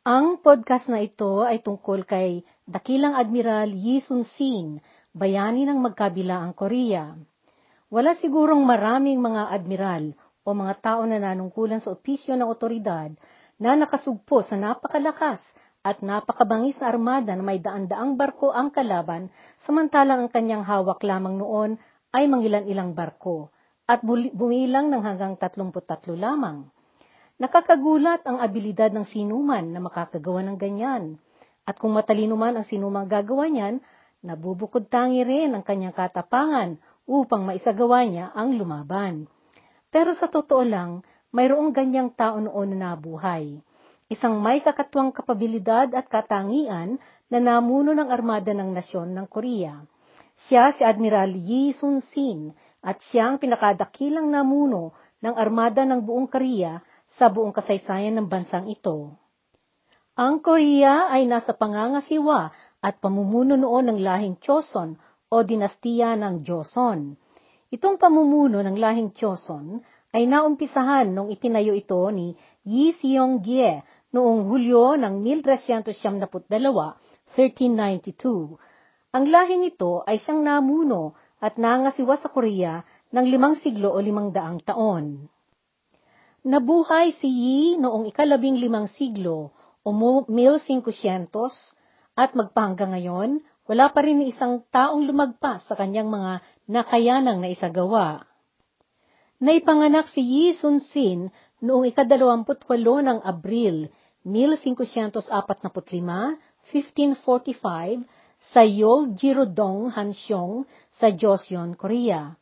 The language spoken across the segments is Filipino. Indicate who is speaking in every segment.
Speaker 1: Ang podcast na ito ay tungkol kay Dakilang Admiral Yi Sun-sin, bayani ng magkabilaang Korea. Wala sigurong maraming mga admiral o mga tao na nanungkulan sa opisyo ng otoridad na nakasugpo sa napakalakas at napakabangis na armada na may daan-daang barko ang kalaban, samantalang ang kanyang hawak lamang noon ay mangilan-ilang barko at bumilang ng hanggang 33 lamang. Nakakagulat ang abilidad ng sinuman na makakagawa ng ganyan. At kung matalino man ang sinumang gagawa niyan, nabubukod tangi rin ang kanyang katapangan upang maisagawa niya ang lumaban. Pero sa totoo lang, mayroong ganyang tao noon na nabuhay. Isang may kakatuwang kapabilidad at katangian na namuno ng armada ng nasyon ng Korea. Siya si Admiral Yi Sun-sin at siya ang pinakadakilang namuno ng armada ng buong Korea sa buong kasaysayan ng bansang ito. Ang Korea ay nasa pangangasiwa at pamumuno noon ng lahing Choson o dinastiya ng Joseon. Itong pamumuno ng lahing Choson ay naumpisahan nung itinayo ito ni Yi Seong-gye noong Hulyo ng 1372, 1392. Ang lahing ito ay siyang namuno at nangasiwa sa Korea ng limang siglo o limang daang taon. Nabuhay si Yi noong ikalabing limang siglo o 1500 at magpahanggang ngayon, wala pa rin isang taong lumagpas sa kanyang mga nakayanang na isagawa. Naipanganak si Yi Sun-sin noong ikadalawamputwalo ng Abril 1545, 1545 sa Yol Jirodong Hansyong sa Joseon, Korea.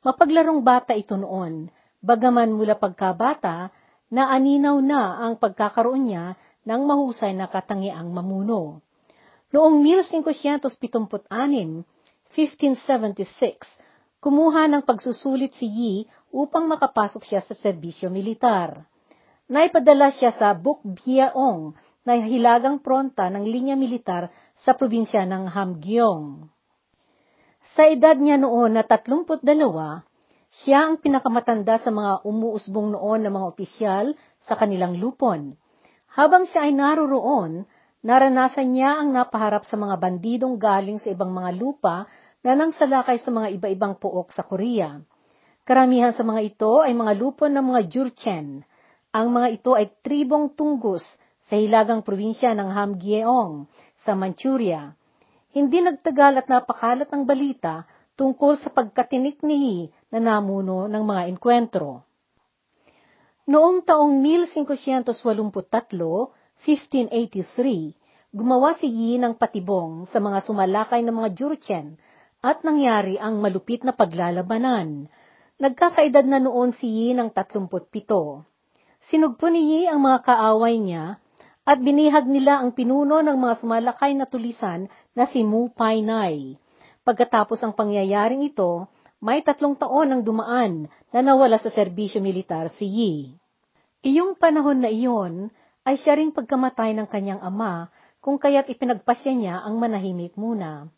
Speaker 1: Mapaglarong bata ito noon bagaman mula pagkabata, naaninaw na ang pagkakaroon niya ng mahusay na katangiang mamuno. Noong 1576, 1576, kumuha ng pagsusulit si Yi upang makapasok siya sa serbisyo militar. Naipadala siya sa Bukbyeong na hilagang pronta ng linya militar sa probinsya ng Hamgyong. Sa edad niya noon na 32, siya ang pinakamatanda sa mga umuusbong noon ng mga opisyal sa kanilang lupon. Habang siya ay naroroon, naranasan niya ang napaharap sa mga bandidong galing sa ibang mga lupa na nang salakay sa mga iba-ibang puok sa Korea. Karamihan sa mga ito ay mga lupon ng mga Jurchen. Ang mga ito ay tribong tunggus sa hilagang probinsya ng Hamgyeong sa Manchuria. Hindi nagtagal at napakalat ang balita tungkol sa pagkatinik ni na namuno ng mga enkwentro. Noong taong 1583, 1583, gumawa si Yi ng patibong sa mga sumalakay ng mga Jurchen at nangyari ang malupit na paglalabanan. Nagkakaedad na noon si Yi ng 37. Sinugpo ni Yi ang mga kaaway niya at binihag nila ang pinuno ng mga sumalakay na tulisan na si Mu Painai. Pagkatapos ang pangyayaring ito, may tatlong taon ang dumaan na nawala sa serbisyo militar si Yi. Iyong panahon na iyon ay siya ring pagkamatay ng kanyang ama kung kaya't ipinagpasya niya ang manahimik muna.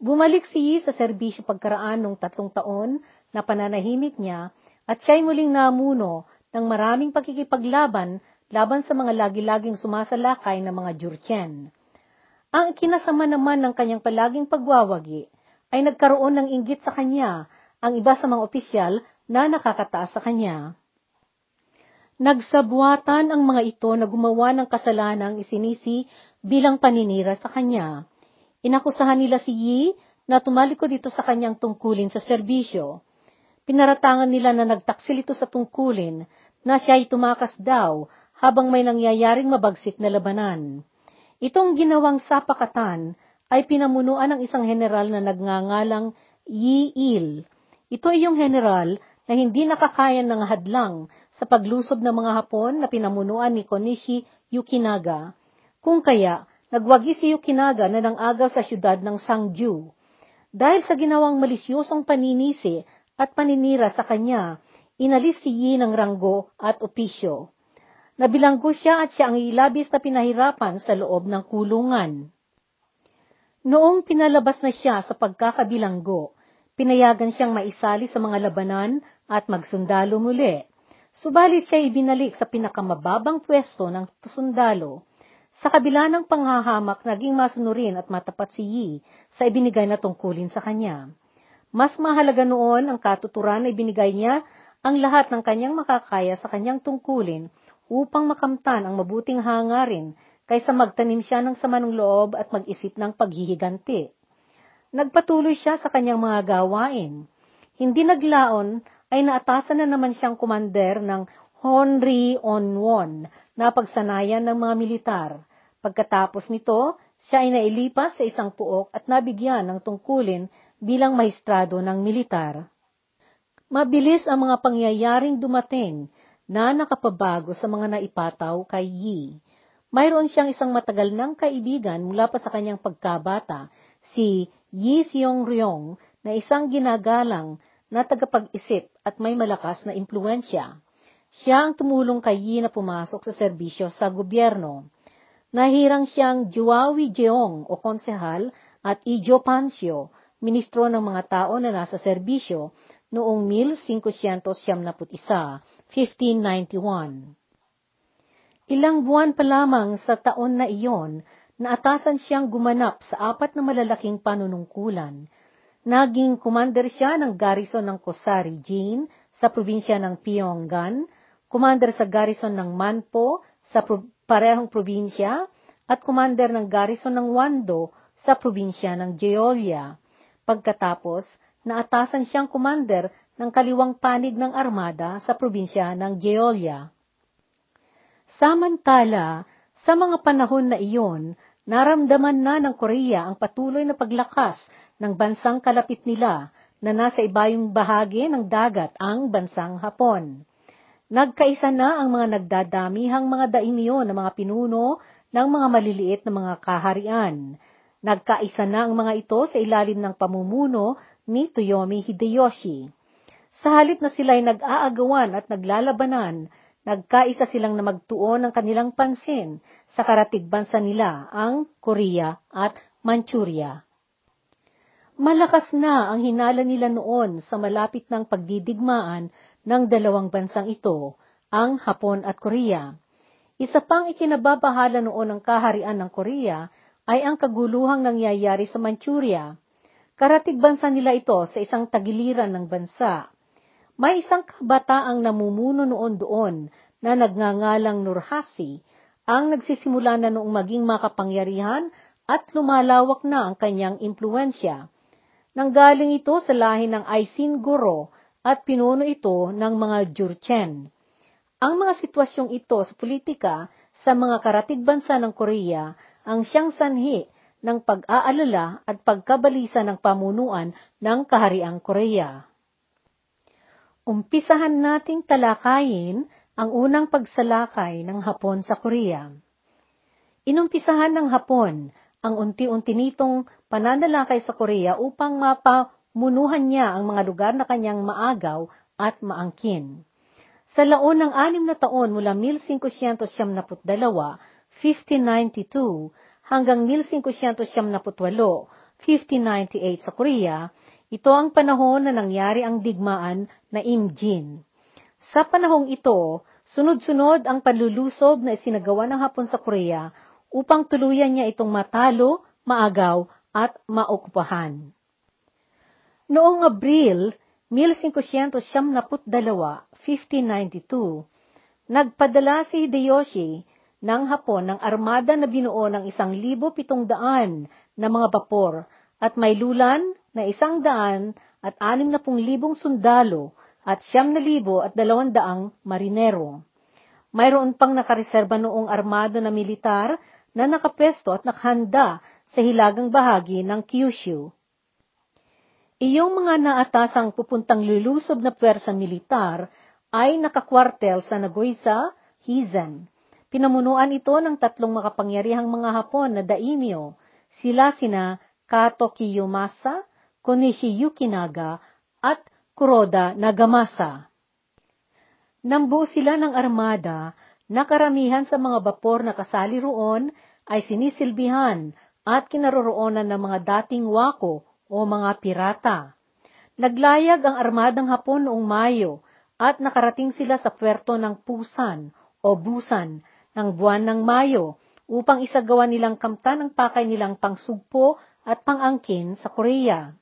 Speaker 1: Bumalik si Yi sa serbisyo pagkaraan ng tatlong taon na pananahimik niya at siya'y muling namuno ng maraming pagkikipaglaban laban sa mga lagi-laging sumasalakay na mga Jurchen. Ang kinasama naman ng kanyang palaging pagwawagi ay nagkaroon ng inggit sa kanya ang iba sa mga opisyal na nakakataas sa kanya. Nagsabuatan ang mga ito na gumawa ng kasalanang isinisi bilang paninira sa kanya. Inakusahan nila si Yi na tumalikod dito sa kanyang tungkulin sa serbisyo. Pinaratangan nila na nagtaksil ito sa tungkulin na siya ay tumakas daw habang may nangyayaring mabagsik na labanan. Itong ginawang sapakatan ay pinamunuan ng isang general na nagngangalang Yi Il ito ay yung general na hindi nakakayan ng hadlang sa paglusob ng mga Hapon na pinamunuan ni Konishi Yukinaga, kung kaya nagwagi si Yukinaga na nangagaw sa siyudad ng Sangju. Dahil sa ginawang malisyosong paninisi at paninira sa kanya, inalis si Yi ng ranggo at opisyo. Nabilanggo siya at siya ang ilabis na pinahirapan sa loob ng kulungan. Noong pinalabas na siya sa pagkakabilanggo, Pinayagan siyang maisali sa mga labanan at magsundalo muli. Subalit siya ibinalik sa pinakamababang pwesto ng sundalo. Sa kabila ng panghahamak, naging masunurin at matapat si Yi sa ibinigay na tungkulin sa kanya. Mas mahalaga noon ang katuturan na ibinigay niya ang lahat ng kanyang makakaya sa kanyang tungkulin upang makamtan ang mabuting hangarin kaysa magtanim siya ng samanong loob at mag-isip ng paghihiganti. Nagpatuloy siya sa kanyang mga gawain. Hindi naglaon ay naatasan na naman siyang kumander ng Honri Onwon na pagsanayan ng mga militar. Pagkatapos nito, siya ay nailipas sa isang puok at nabigyan ng tungkulin bilang maestrado ng militar. Mabilis ang mga pangyayaring dumating na nakapabago sa mga naipataw kay Yi. Mayroon siyang isang matagal ng kaibigan mula pa sa kanyang pagkabata, si Yi Seong-ryong, na isang ginagalang na tagapag-isip at may malakas na impluensya. Siya ang tumulong kay Yi na pumasok sa serbisyo sa gobyerno. Nahirang siyang Juawi Jeong o konsehal at Ijo Pansyo, ministro ng mga tao na nasa serbisyo noong 1571, 1591. Ilang buwan pa lamang sa taon na iyon, naatasan siyang gumanap sa apat na malalaking panunungkulan. Naging commander siya ng garrison ng Kosari Jin sa probinsya ng Pyongan, commander sa garrison ng Manpo sa pro- parehong probinsya, at commander ng garrison ng Wando sa probinsya ng Jeolla. Pagkatapos, naatasan siyang commander ng kaliwang panig ng armada sa probinsya ng Jeolla. Samantala, sa mga panahon na iyon, naramdaman na ng Korea ang patuloy na paglakas ng bansang kalapit nila na nasa ibayong bahagi ng dagat ang bansang Hapon. Nagkaisa na ang mga nagdadamihang mga daimyo ng mga pinuno ng mga maliliit na mga kaharian. Nagkaisa na ang mga ito sa ilalim ng pamumuno ni Toyomi Hideyoshi. Sa halip na sila'y nag-aagawan at naglalabanan, nagkaisa silang na magtuon ng kanilang pansin sa karatig bansa nila, ang Korea at Manchuria. Malakas na ang hinala nila noon sa malapit ng pagdidigmaan ng dalawang bansang ito, ang Hapon at Korea. Isa pang ikinababahala noon ng kaharian ng Korea ay ang kaguluhang nangyayari sa Manchuria. Karatig bansa nila ito sa isang tagiliran ng bansa. May isang kabataang namumuno noon doon na nagngangalang Nurhasi ang nagsisimula na noong maging makapangyarihan at lumalawak na ang kanyang impluensya. Nanggaling ito sa lahi ng Aisin Guro at pinuno ito ng mga Jurchen. Ang mga sitwasyong ito sa politika sa mga karatig bansa ng Korea ang siyang sanhi ng pag-aalala at pagkabalisa ng pamunuan ng Kahariang Korea. Umpisahan nating talakayin ang unang pagsalakay ng Hapon sa Korea. Inumpisahan ng Hapon ang unti-unti nitong pananalakay sa Korea upang mapamunuhan niya ang mga lugar na kanyang maagaw at maangkin. Sa laon ng anim na taon mula 1572, 1592, hanggang 1578, 1598 sa Korea, ito ang panahon na nangyari ang digmaan na Imjin. Sa panahong ito, sunod-sunod ang panlulusob na isinagawa ng Hapon sa Korea upang tuluyan niya itong matalo, maagaw, at maokupahan. Noong Abril 1572, 1592, nagpadala si Hideyoshi ng Hapon ng armada na binuo ng isang libo pitong daan na mga bapor at may lulan na isang daan at anim na pung libong sundalo at siyam na libo at dalawang daang marinero. Mayroon pang nakareserba noong armada na militar na nakapesto at nakahanda sa hilagang bahagi ng Kyushu. Iyong mga naatasang pupuntang lulusob na pwersa militar ay nakakwartel sa Nagoysa, Hizen. Pinamunuan ito ng tatlong makapangyarihang mga Hapon na daimyo, sila sina Kato Kiyomasa, Konishi Yukinaga, at Kuroda Nagamasa. Nambuo sila ng armada na karamihan sa mga bapor na kasali roon ay sinisilbihan at kinaroroonan ng mga dating wako o mga pirata. Naglayag ang armadang Hapon noong Mayo at nakarating sila sa puerto ng Pusan o Busan ng buwan ng Mayo upang isagawa nilang kamtan ang pakay nilang pangsugpo at pangangkin sa Korea.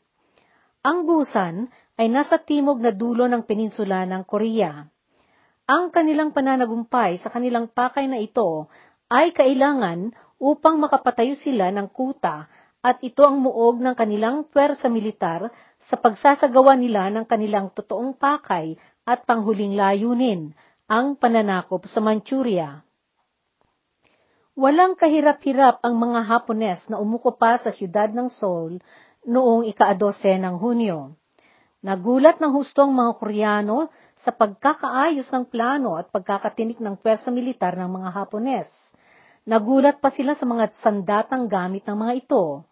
Speaker 1: Ang Busan ay nasa timog na dulo ng peninsula ng Korea. Ang kanilang pananagumpay sa kanilang pakay na ito ay kailangan upang makapatayo sila ng kuta at ito ang muog ng kanilang pwersa militar sa pagsasagawa nila ng kanilang totoong pakay at panghuling layunin, ang pananakop sa Manchuria. Walang kahirap-hirap ang mga Hapones na umuko pa sa siyudad ng Seoul noong ika-12 ng Hunyo. Nagulat ng hustong mga Koreano sa pagkakaayos ng plano at pagkakatinik ng pwersa militar ng mga Hapones. Nagulat pa sila sa mga sandatang gamit ng mga ito.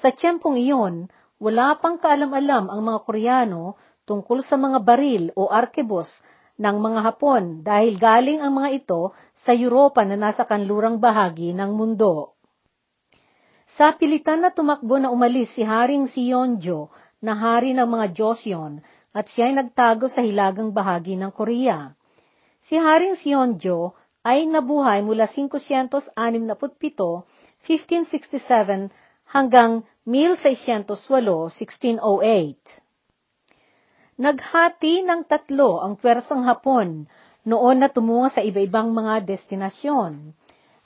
Speaker 1: Sa tiyempong iyon, wala pang kaalam-alam ang mga Koreano tungkol sa mga baril o arkebos ng mga Hapon dahil galing ang mga ito sa Europa na nasa kanlurang bahagi ng mundo. Sa pilitan na tumakbo na umalis si Haring Sionjo na hari ng mga Joseon at siya ay nagtago sa hilagang bahagi ng Korea. Si Haring Sionjo ay nabuhay mula 567, 1567 hanggang 1608, 1608. Naghati ng tatlo ang pwersang Hapon noon na tumungo sa iba-ibang mga destinasyon.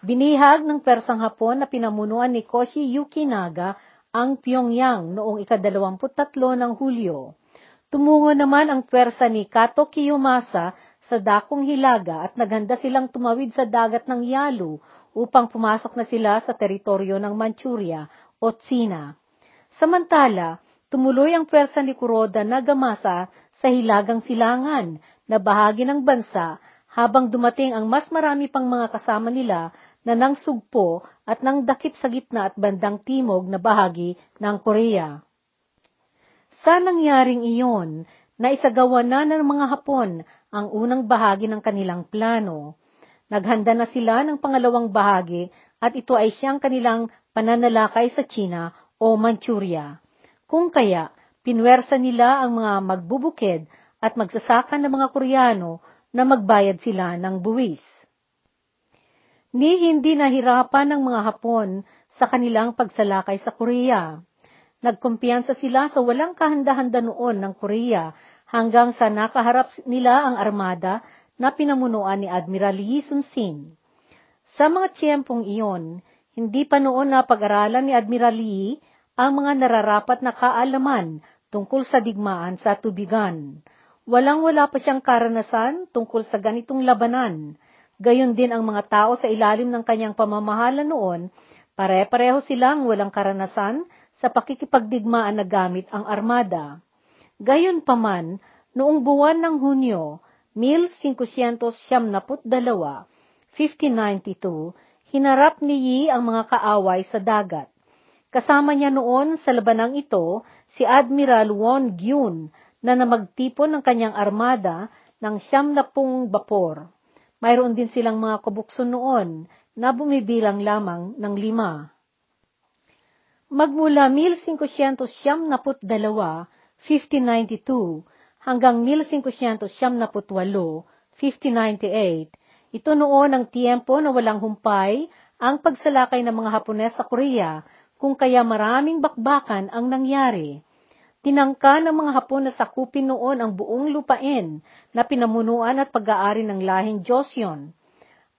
Speaker 1: Binihag ng pwersang Hapon na pinamunuan ni Koshi Yukinaga ang Pyongyang noong ikadalawamput-tatlo ng Hulyo. Tumungo naman ang pwersa ni Kato Kiyomasa sa Dakong Hilaga at naghanda silang tumawid sa dagat ng Yalu upang pumasok na sila sa teritoryo ng Manchuria o Tsina. Samantala, tumuloy ang pwersa ni Kuroda na gamasa sa hilagang silangan na bahagi ng bansa habang dumating ang mas marami pang mga kasama nila na nang sugpo at nang dakip sa gitna at bandang timog na bahagi ng Korea. Sa nangyaring iyon, naisagawa na ng mga Hapon ang unang bahagi ng kanilang plano. Naghanda na sila ng pangalawang bahagi at ito ay siyang kanilang pananalakay sa China o Manchuria. Kung kaya, pinwersa nila ang mga magbubukid at magsasaka ng mga Koreano na magbayad sila ng buwis. Ni hindi nahirapan ng mga Hapon sa kanilang pagsalakay sa Korea. Nagkumpiyansa sila sa walang kahanda-handa noon ng Korea hanggang sa nakaharap nila ang armada na pinamunuan ni Admiral Lee Sun-sin. Sa mga tiyempong iyon, hindi pa noon na pag-aralan ni Admiral Lee ang mga nararapat na kaalaman tungkol sa digmaan sa tubigan. Walang-wala pa siyang karanasan tungkol sa ganitong labanan. Gayon din ang mga tao sa ilalim ng kanyang pamamahala noon, pare-pareho silang walang karanasan sa pakikipagdigmaan na gamit ang armada. Gayon paman, noong buwan ng Hunyo, 1572, 1592, hinarap ni Yi ang mga kaaway sa dagat. Kasama niya noon sa labanang ito si Admiral Won Gyun na namagtipon ng kanyang armada ng siyam na pung bapor. Mayroon din silang mga kubukso noon na bumibilang lamang ng lima. Magmula 1572, 1592 hanggang 1578, 1598, ito noon ang tiempo na walang humpay ang pagsalakay ng mga Hapones sa Korea kung kaya maraming bakbakan ang nangyari. Tinangka ng mga Hapon na sakupin noon ang buong lupain na pinamunuan at pag-aari ng lahing Joseon.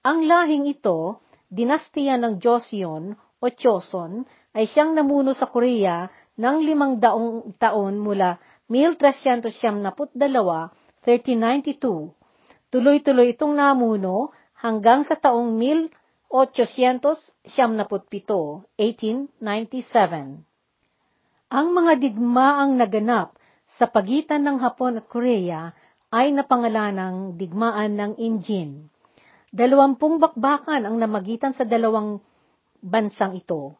Speaker 1: Ang lahing ito, dinastiya ng Joseon o Choson, ay siyang namuno sa Korea ng limang daong taon mula 1372, 1392. Tuloy-tuloy itong namuno hanggang sa taong 1877, 1897. Ang mga digmaang naganap sa pagitan ng Hapon at Korea ay napangalan ng digmaan ng Injin. Dalawampung bakbakan ang namagitan sa dalawang bansang ito.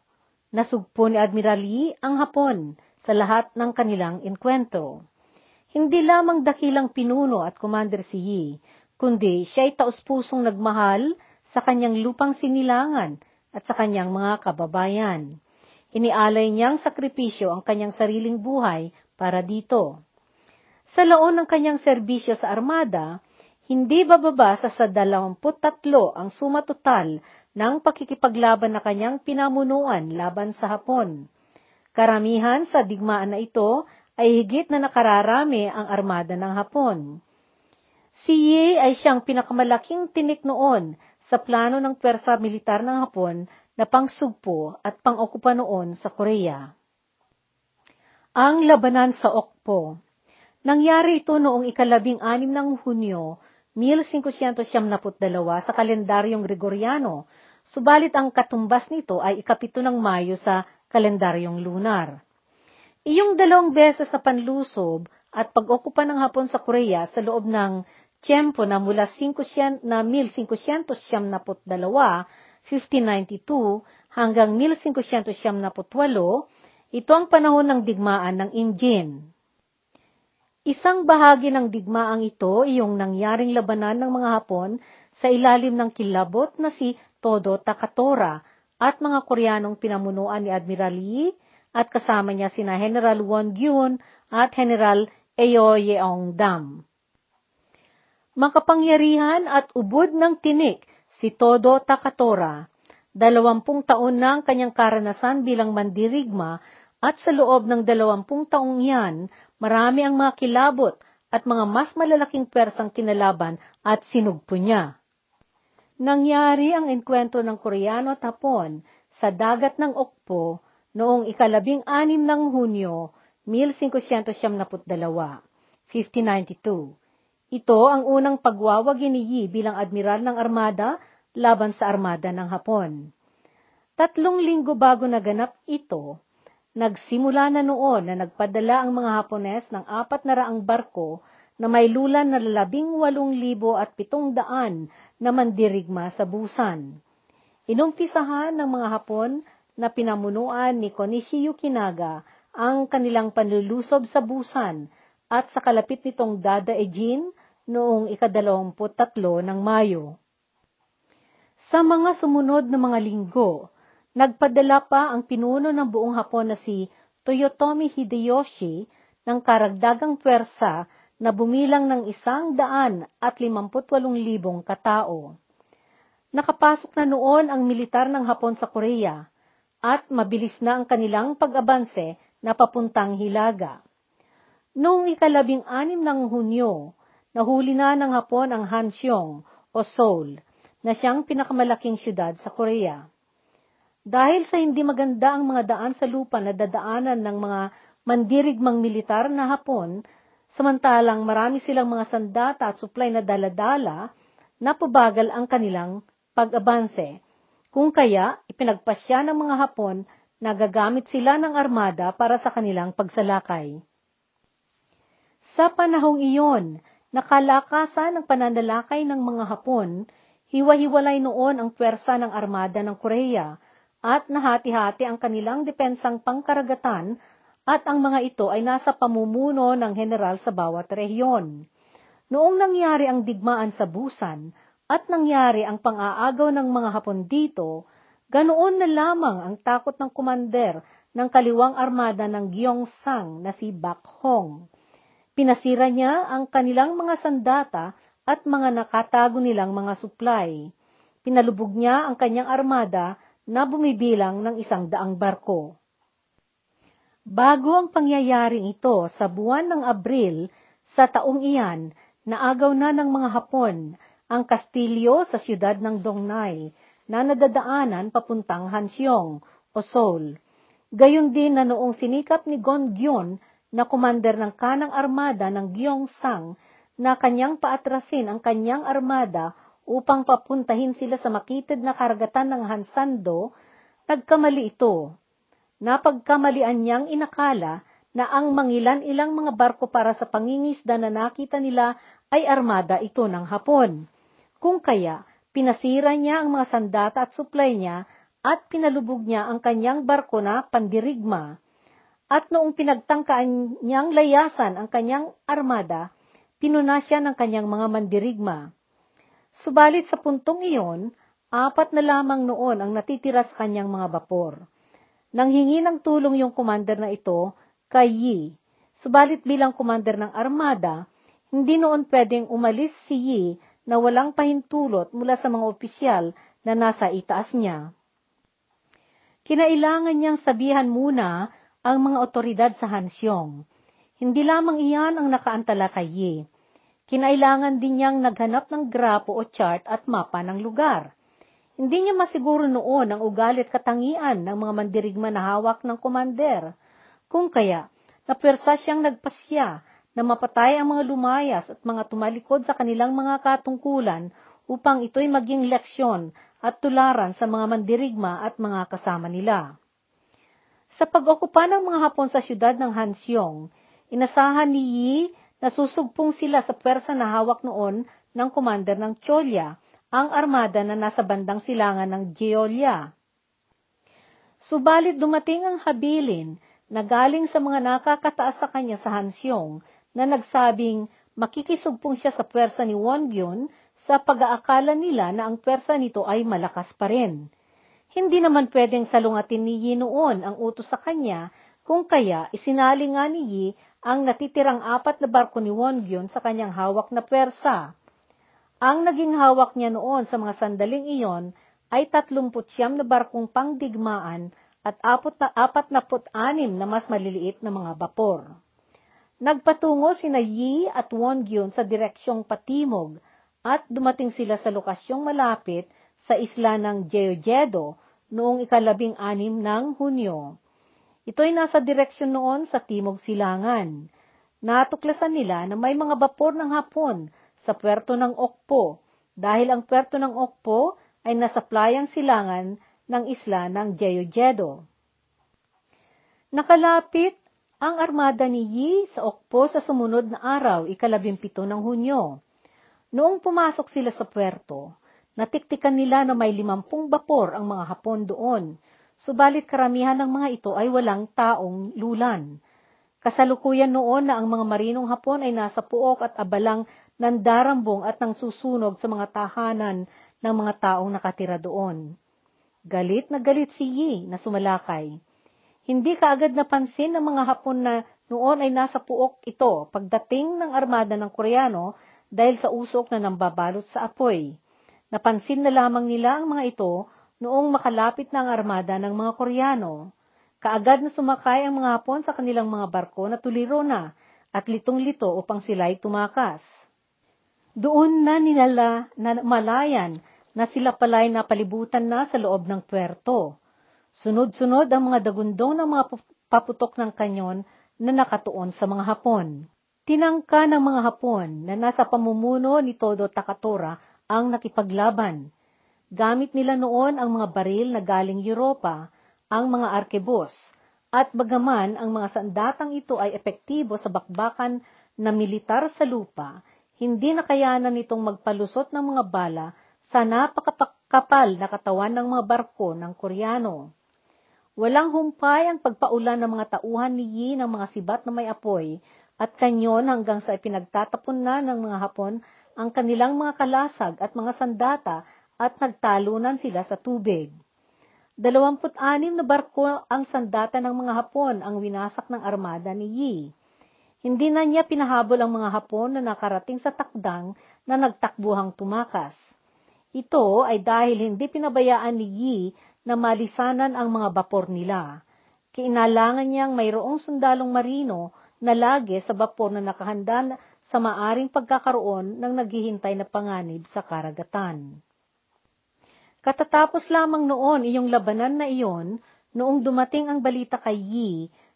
Speaker 1: Nasugpo ni Admiral Lee ang Hapon sa lahat ng kanilang enkwentro. Hindi lamang dakilang pinuno at commander si Yi, kundi siya'y taus-pusong nagmahal sa kanyang lupang sinilangan at sa kanyang mga kababayan. Inialay niyang sakripisyo ang kanyang sariling buhay para dito. Sa laon ng kanyang serbisyo sa armada, hindi bababa sa sa 23 ang suma total ng pakikipaglaban na kanyang pinamunuan laban sa Hapon. Karamihan sa digmaan na ito ay higit na nakararami ang armada ng Hapon. Si Yi ay siyang pinakamalaking tinik noon sa plano ng pwersa militar ng Hapon na pangsugpo at pangokupa noon sa Korea. Ang labanan sa Okpo Nangyari ito noong ikalabing anim ng Hunyo, 1572 sa kalendaryong Gregoriano, subalit ang katumbas nito ay ikapito ng Mayo sa kalendaryong lunar. Iyong dalawang beses na panlusob at pag-okupa ng Hapon sa Korea sa loob ng tiyempo na mula 500 na 1572, 1592 hanggang 1578, ito ang panahon ng digmaan ng Imjin. Isang bahagi ng digmaang ito ay yung nangyaring labanan ng mga Hapon sa ilalim ng kilabot na si Todo Takatora at mga Koreanong pinamunuan ni Admiral Yi at kasama niya sina General Won Gyun at General Eo Yeong Dam. Makapangyarihan at ubod ng tinik si Todo Takatora. Dalawampung taon na ang kanyang karanasan bilang mandirigma at sa loob ng dalawampung taong yan, marami ang mga kilabot at mga mas malalaking persang kinalaban at sinugpo niya. Nangyari ang enkwentro ng Koreano at Hapon sa dagat ng Okpo noong ikalabing anim ng Hunyo, 1572, 1592. Ito ang unang pagwawagi ni Yi bilang admiral ng armada laban sa armada ng Hapon. Tatlong linggo bago naganap ito, Nagsimula na noon na nagpadala ang mga Hapones ng apat na raang barko na may lulan na labing walong libo at pitong daan na mandirigma sa busan. Inumpisahan ng mga Hapon na pinamunuan ni Konishi Yukinaga ang kanilang panlulusob sa busan at sa kalapit nitong Dada Ejin noong ikadalawamput tatlo ng Mayo. Sa mga sumunod na mga linggo, Nagpadala pa ang pinuno ng buong Hapon na si Toyotomi Hideyoshi ng karagdagang pwersa na bumilang ng isang daan at limamputwalong libong katao. Nakapasok na noon ang militar ng Hapon sa Korea at mabilis na ang kanilang pag-abanse na papuntang Hilaga. Noong ikalabing anim ng Hunyo, nahuli na ng Hapon ang Hansyong o Seoul na siyang pinakamalaking syudad sa Korea. Dahil sa hindi maganda ang mga daan sa lupa na dadaanan ng mga mandirigmang militar na Hapon, samantalang marami silang mga sandata at supply na daladala, napabagal ang kanilang pag-abanse. Kung kaya, ipinagpasya ng mga Hapon na gagamit sila ng armada para sa kanilang pagsalakay. Sa panahong iyon, nakalakasan ang pananalakay ng mga Hapon, hiwa-hiwalay noon ang pwersa ng armada ng Korea, at nahati-hati ang kanilang depensang pangkaragatan at ang mga ito ay nasa pamumuno ng general sa bawat rehiyon. Noong nangyari ang digmaan sa Busan at nangyari ang pang-aagaw ng mga Hapon dito, ganoon na lamang ang takot ng kumander ng kaliwang armada ng Gyeongsang na si Bak Hong. Pinasira niya ang kanilang mga sandata at mga nakatago nilang mga supply. Pinalubog niya ang kanyang armada na bumibilang ng isang daang barko. Bago ang pangyayaring ito sa buwan ng Abril sa taong iyan, naagaw na ng mga Hapon ang kastilyo sa siyudad ng Dongnay na nadadaanan papuntang Hansyong o Seoul. Gayon din na noong sinikap ni Gongyon na kumander ng kanang armada ng Gyeongsang na kanyang paatrasin ang kanyang armada upang papuntahin sila sa makitid na karagatan ng Hansando, nagkamali ito. Napagkamalian niyang inakala na ang mangilan-ilang mga barko para sa pangingisda na nakita nila ay armada ito ng Hapon. Kung kaya, pinasira niya ang mga sandata at supply niya at pinalubog niya ang kanyang barko na pandirigma. At noong pinagtangkaan niyang layasan ang kanyang armada, pinuna siya ng kanyang mga mandirigma. Subalit sa puntong iyon, apat na lamang noon ang natitira sa kanyang mga bapor. Nang hingi ng tulong yung commander na ito kay Yi, subalit bilang commander ng armada, hindi noon pwedeng umalis si Yi na walang pahintulot mula sa mga opisyal na nasa itaas niya. Kinailangan niyang sabihan muna ang mga otoridad sa Hansyong. Hindi lamang iyan ang nakaantala kay Yi. Kinailangan din niyang naghanap ng grapo o chart at mapa ng lugar. Hindi niya masiguro noon ang ugalit katangian ng mga mandirigma na hawak ng komander. Kung kaya, napwersa siyang nagpasya na mapatay ang mga lumayas at mga tumalikod sa kanilang mga katungkulan upang ito'y maging leksyon at tularan sa mga mandirigma at mga kasama nila. Sa pag-okupa ng mga Hapon sa siyudad ng Hansyong, inasahan ni Yi na susugpong sila sa pwersa na hawak noon ng commander ng Cholya, ang armada na nasa bandang silangan ng Geolia. Subalit dumating ang habilin na galing sa mga nakakataas sa kanya sa Hansyong na nagsabing makikisugpong siya sa pwersa ni Wongyun sa pag-aakala nila na ang pwersa nito ay malakas pa rin. Hindi naman pwedeng salungatin ni Yi noon ang utos sa kanya, kung kaya isinali nga ni Yi ang natitirang apat na barko ni Wongyun sa kanyang hawak na pwersa. Ang naging hawak niya noon sa mga sandaling iyon ay 39 na barkong pangdigmaan at apat na anim na mas maliliit na mga bapor. Nagpatungo sina Yi at Wongyun sa direksyong patimog at dumating sila sa lokasyong malapit sa isla ng Jeojedo noong ikalabing anim ng Hunyo. Ito'y nasa direksyon noon sa Timog Silangan. Natuklasan nila na may mga bapor ng Hapon sa puerto ng Okpo dahil ang puerto ng Okpo ay nasa playang silangan ng isla ng Jeojedo. Nakalapit ang armada ni Yi sa Okpo sa sumunod na araw, ikalabimpito ng Hunyo. Noong pumasok sila sa puerto, Natiktikan nila na may limampung bapor ang mga Hapon doon, subalit karamihan ng mga ito ay walang taong lulan. Kasalukuyan noon na ang mga marinong Hapon ay nasa puok at abalang nandarambong at nang susunog sa mga tahanan ng mga taong nakatira doon. Galit na galit si Yi na sumalakay. Hindi kaagad napansin ng mga Hapon na noon ay nasa puok ito pagdating ng armada ng Koreano dahil sa usok na nambabalot sa apoy. Napansin na lamang nila ang mga ito noong makalapit na ang armada ng mga Koreano. Kaagad na sumakay ang mga Hapon sa kanilang mga barko na tuliro na at litong-lito upang sila'y tumakas. Doon na nilala na malayan na sila pala'y napalibutan na sa loob ng puerto. Sunod-sunod ang mga dagundong ng mga paputok ng kanyon na nakatuon sa mga Hapon. Tinangka ng mga Hapon na nasa pamumuno ni Todo Takatora ang nakipaglaban. Gamit nila noon ang mga baril na galing Europa, ang mga arkebos, at bagaman ang mga sandatang ito ay epektibo sa bakbakan na militar sa lupa, hindi nakayanan nitong magpalusot ng mga bala sa napakapal na katawan ng mga barko ng Koreano. Walang humpay ang pagpaulan ng mga tauhan ni Yi ng mga sibat na may apoy at kanyon hanggang sa ipinagtatapon na ng mga Hapon ang kanilang mga kalasag at mga sandata at nagtalunan sila sa tubig. Dalawamput-anim na barko ang sandata ng mga Hapon ang winasak ng armada ni Yi. Hindi na niya pinahabol ang mga Hapon na nakarating sa takdang na nagtakbuhang tumakas. Ito ay dahil hindi pinabayaan ni Yi na malisanan ang mga bapor nila. Kiinalangan niyang mayroong sundalong marino na lagi sa bapor na nakahanda sa maaring pagkakaroon ng naghihintay na panganib sa karagatan. Katatapos lamang noon iyong labanan na iyon, noong dumating ang balita kay Yi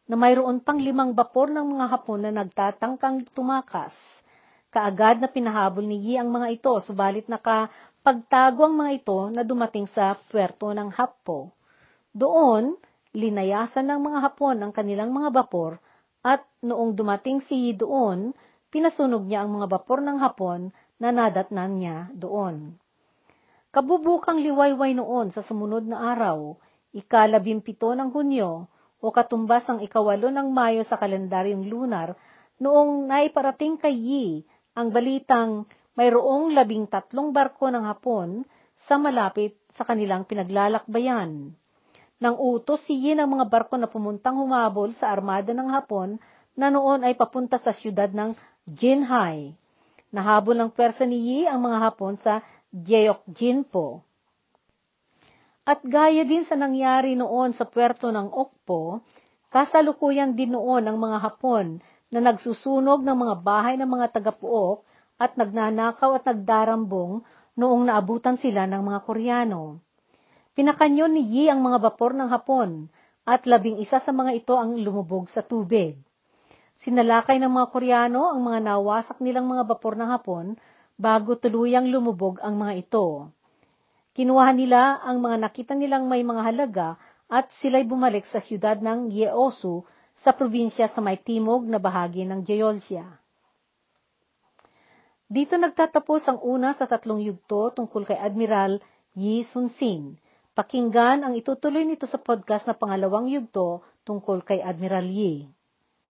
Speaker 1: na mayroon pang limang bapor ng mga Hapon na nagtatangkang tumakas. Kaagad na pinahabol ni Yi ang mga ito, subalit nakapagtago ang mga ito na dumating sa puerto ng Happo. Doon, linayasan ng mga Hapon ang kanilang mga bapor at noong dumating si Yi doon, pinasunog niya ang mga bapor ng Hapon na nadatnan niya doon. Kabubukang liwayway noon sa sumunod na araw, ikalabimpito ng Hunyo, o katumbas ang ikawalo ng Mayo sa kalendaryong lunar, noong naiparating kay Yi ang balitang mayroong labing tatlong barko ng Hapon sa malapit sa kanilang pinaglalakbayan. Nang utos si Yi ng mga barko na pumuntang humabol sa armada ng Hapon na noon ay papunta sa siyudad ng Jinhai. Nahabol ng pwersa ni Yi ang mga Hapon sa Jeokjinpo. At gaya din sa nangyari noon sa puerto ng Okpo, kasalukuyan din noon ang mga Hapon na nagsusunog ng mga bahay ng mga tagapuok at nagnanakaw at nagdarambong noong naabutan sila ng mga Koreano. Pinakanyon ni Yi ang mga bapor ng Hapon at labing isa sa mga ito ang lumubog sa tubig. Sinalakay ng mga Koreano ang mga nawasak nilang mga bapor ng Hapon bago tuluyang lumubog ang mga ito. Kinuha nila ang mga nakita nilang may mga halaga at sila'y bumalik sa siyudad ng Yeosu sa probinsya sa may timog na bahagi ng Jeolsia. Dito nagtatapos ang una sa tatlong yugto tungkol kay Admiral Yi Sun-sin. Pakinggan ang itutuloy nito sa podcast na pangalawang yugto tungkol kay Admiral Yi.